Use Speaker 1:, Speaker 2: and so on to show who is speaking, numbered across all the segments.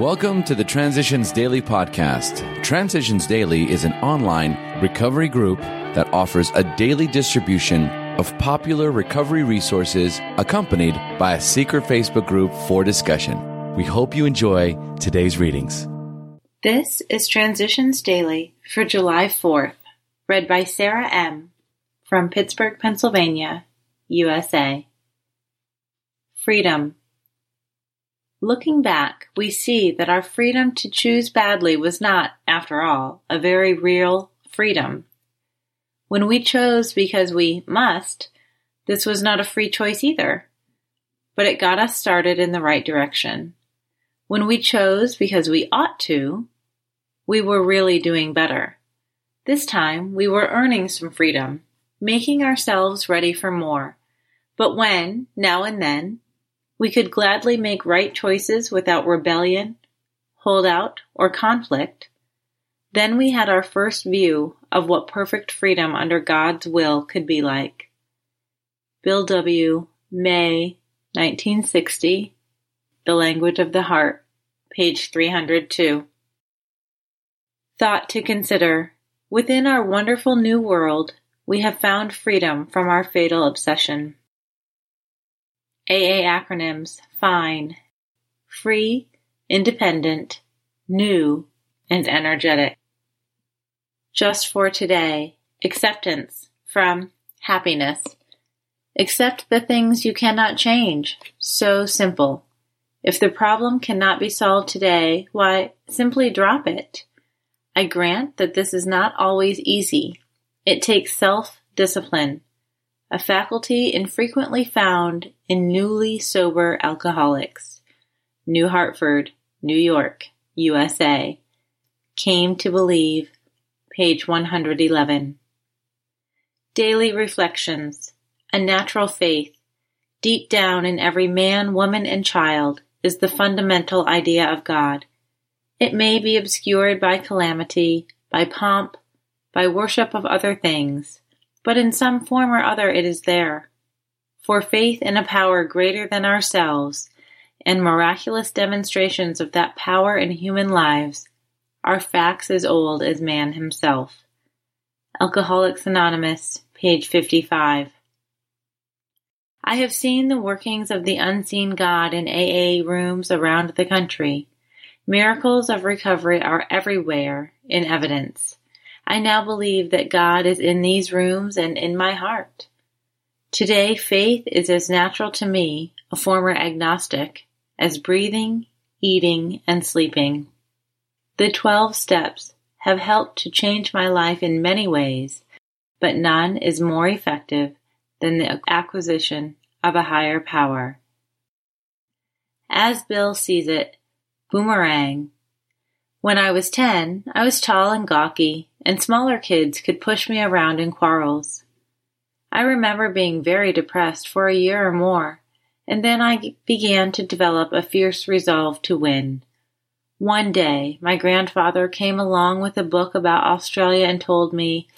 Speaker 1: Welcome to the Transitions Daily podcast. Transitions Daily is an online recovery group that offers a daily distribution of popular recovery resources accompanied by a secret Facebook group for discussion. We hope you enjoy today's readings.
Speaker 2: This is Transitions Daily for July 4th, read by Sarah M. from Pittsburgh, Pennsylvania, USA. Freedom. Looking back, we see that our freedom to choose badly was not, after all, a very real freedom. When we chose because we must, this was not a free choice either. But it got us started in the right direction. When we chose because we ought to, we were really doing better. This time we were earning some freedom, making ourselves ready for more. But when, now and then, we could gladly make right choices without rebellion, holdout, or conflict. Then we had our first view of what perfect freedom under God's will could be like. Bill W., May 1960, The Language of the Heart, page 302. Thought to consider. Within our wonderful new world, we have found freedom from our fatal obsession. AA acronyms FINE Free, Independent, New, and Energetic. Just for today, acceptance from happiness. Accept the things you cannot change. So simple. If the problem cannot be solved today, why, simply drop it. I grant that this is not always easy. It takes self discipline a faculty infrequently found in newly sober alcoholics. New Hartford, New York, USA. Came to believe, page 111. Daily Reflections A natural faith, deep down in every man, woman, and child, is the fundamental idea of God. It may be obscured by calamity, by pomp, by worship of other things but in some form or other it is there. For faith in a power greater than ourselves, and miraculous demonstrations of that power in human lives, are facts as old as man himself. Alcoholics Anonymous, page 55. I have seen the workings of the unseen God in AA rooms around the country. Miracles of recovery are everywhere in evidence. I now believe that God is in these rooms and in my heart. Today, faith is as natural to me, a former agnostic, as breathing, eating, and sleeping. The 12 steps have helped to change my life in many ways, but none is more effective than the acquisition of a higher power. As Bill sees it, boomerang. When I was 10, I was tall and gawky, and smaller kids could push me around in quarrels. I remember being very depressed for a year or more, and then I began to develop a fierce resolve to win. One day, my grandfather came along with a book about Australia and told me,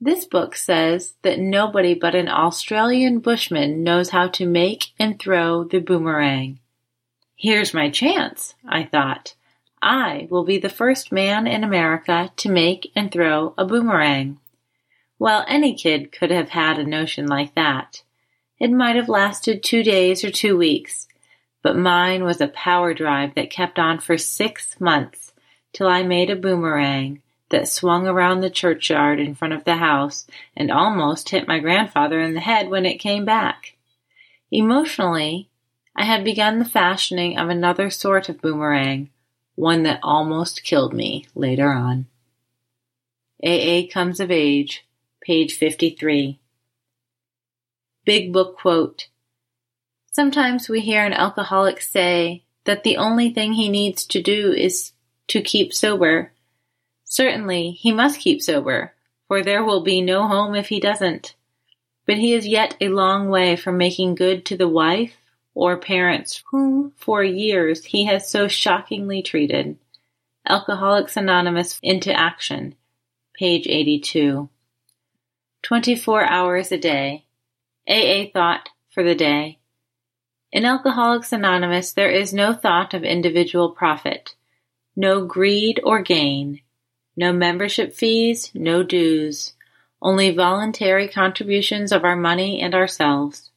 Speaker 2: This book says that nobody but an Australian bushman knows how to make and throw the boomerang. Here's my chance, I thought. I will be the first man in America to make and throw a boomerang. Well, any kid could have had a notion like that. It might have lasted two days or two weeks, but mine was a power drive that kept on for six months till I made a boomerang that swung around the churchyard in front of the house and almost hit my grandfather in the head when it came back. Emotionally, I had begun the fashioning of another sort of boomerang, one that almost killed me later on. AA Comes of Age, page 53. Big Book Quote Sometimes we hear an alcoholic say that the only thing he needs to do is to keep sober. Certainly, he must keep sober, for there will be no home if he doesn't. But he is yet a long way from making good to the wife, or parents whom for years he has so shockingly treated. Alcoholics Anonymous into Action, page 82. 24 hours a day. AA thought for the day. In Alcoholics Anonymous, there is no thought of individual profit, no greed or gain, no membership fees, no dues, only voluntary contributions of our money and ourselves.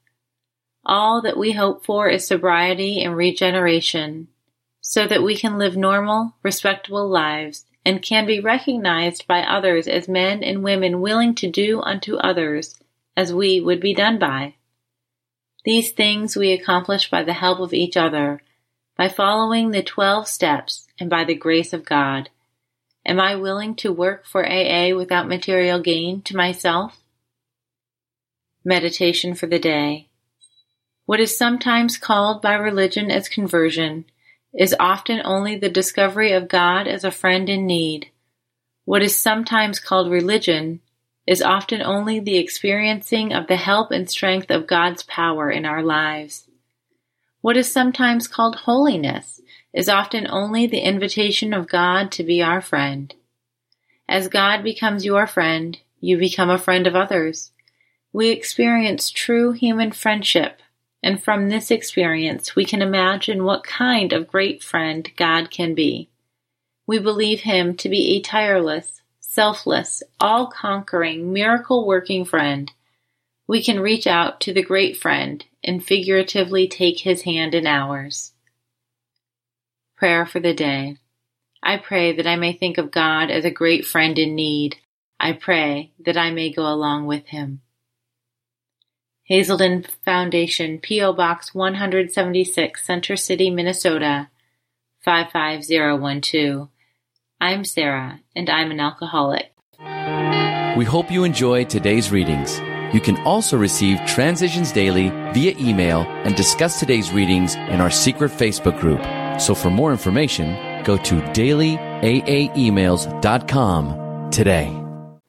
Speaker 2: All that we hope for is sobriety and regeneration, so that we can live normal, respectable lives and can be recognized by others as men and women willing to do unto others as we would be done by. These things we accomplish by the help of each other, by following the twelve steps and by the grace of God. Am I willing to work for AA without material gain to myself? Meditation for the day. What is sometimes called by religion as conversion is often only the discovery of God as a friend in need. What is sometimes called religion is often only the experiencing of the help and strength of God's power in our lives. What is sometimes called holiness is often only the invitation of God to be our friend. As God becomes your friend, you become a friend of others. We experience true human friendship, and from this experience we can imagine what kind of great friend God can be. We believe Him to be a tireless, selfless, all conquering, miracle working friend. We can reach out to the great friend and figuratively take His hand in ours. Prayer for the day. I pray that I may think of God as a great friend in need. I pray that I may go along with him. Hazelden Foundation, P.O. Box 176, Center City, Minnesota 55012. I'm Sarah, and I'm an alcoholic.
Speaker 1: We hope you enjoy today's readings. You can also receive Transitions Daily via email and discuss today's readings in our secret Facebook group. So for more information, go to dailyaaemails.com today.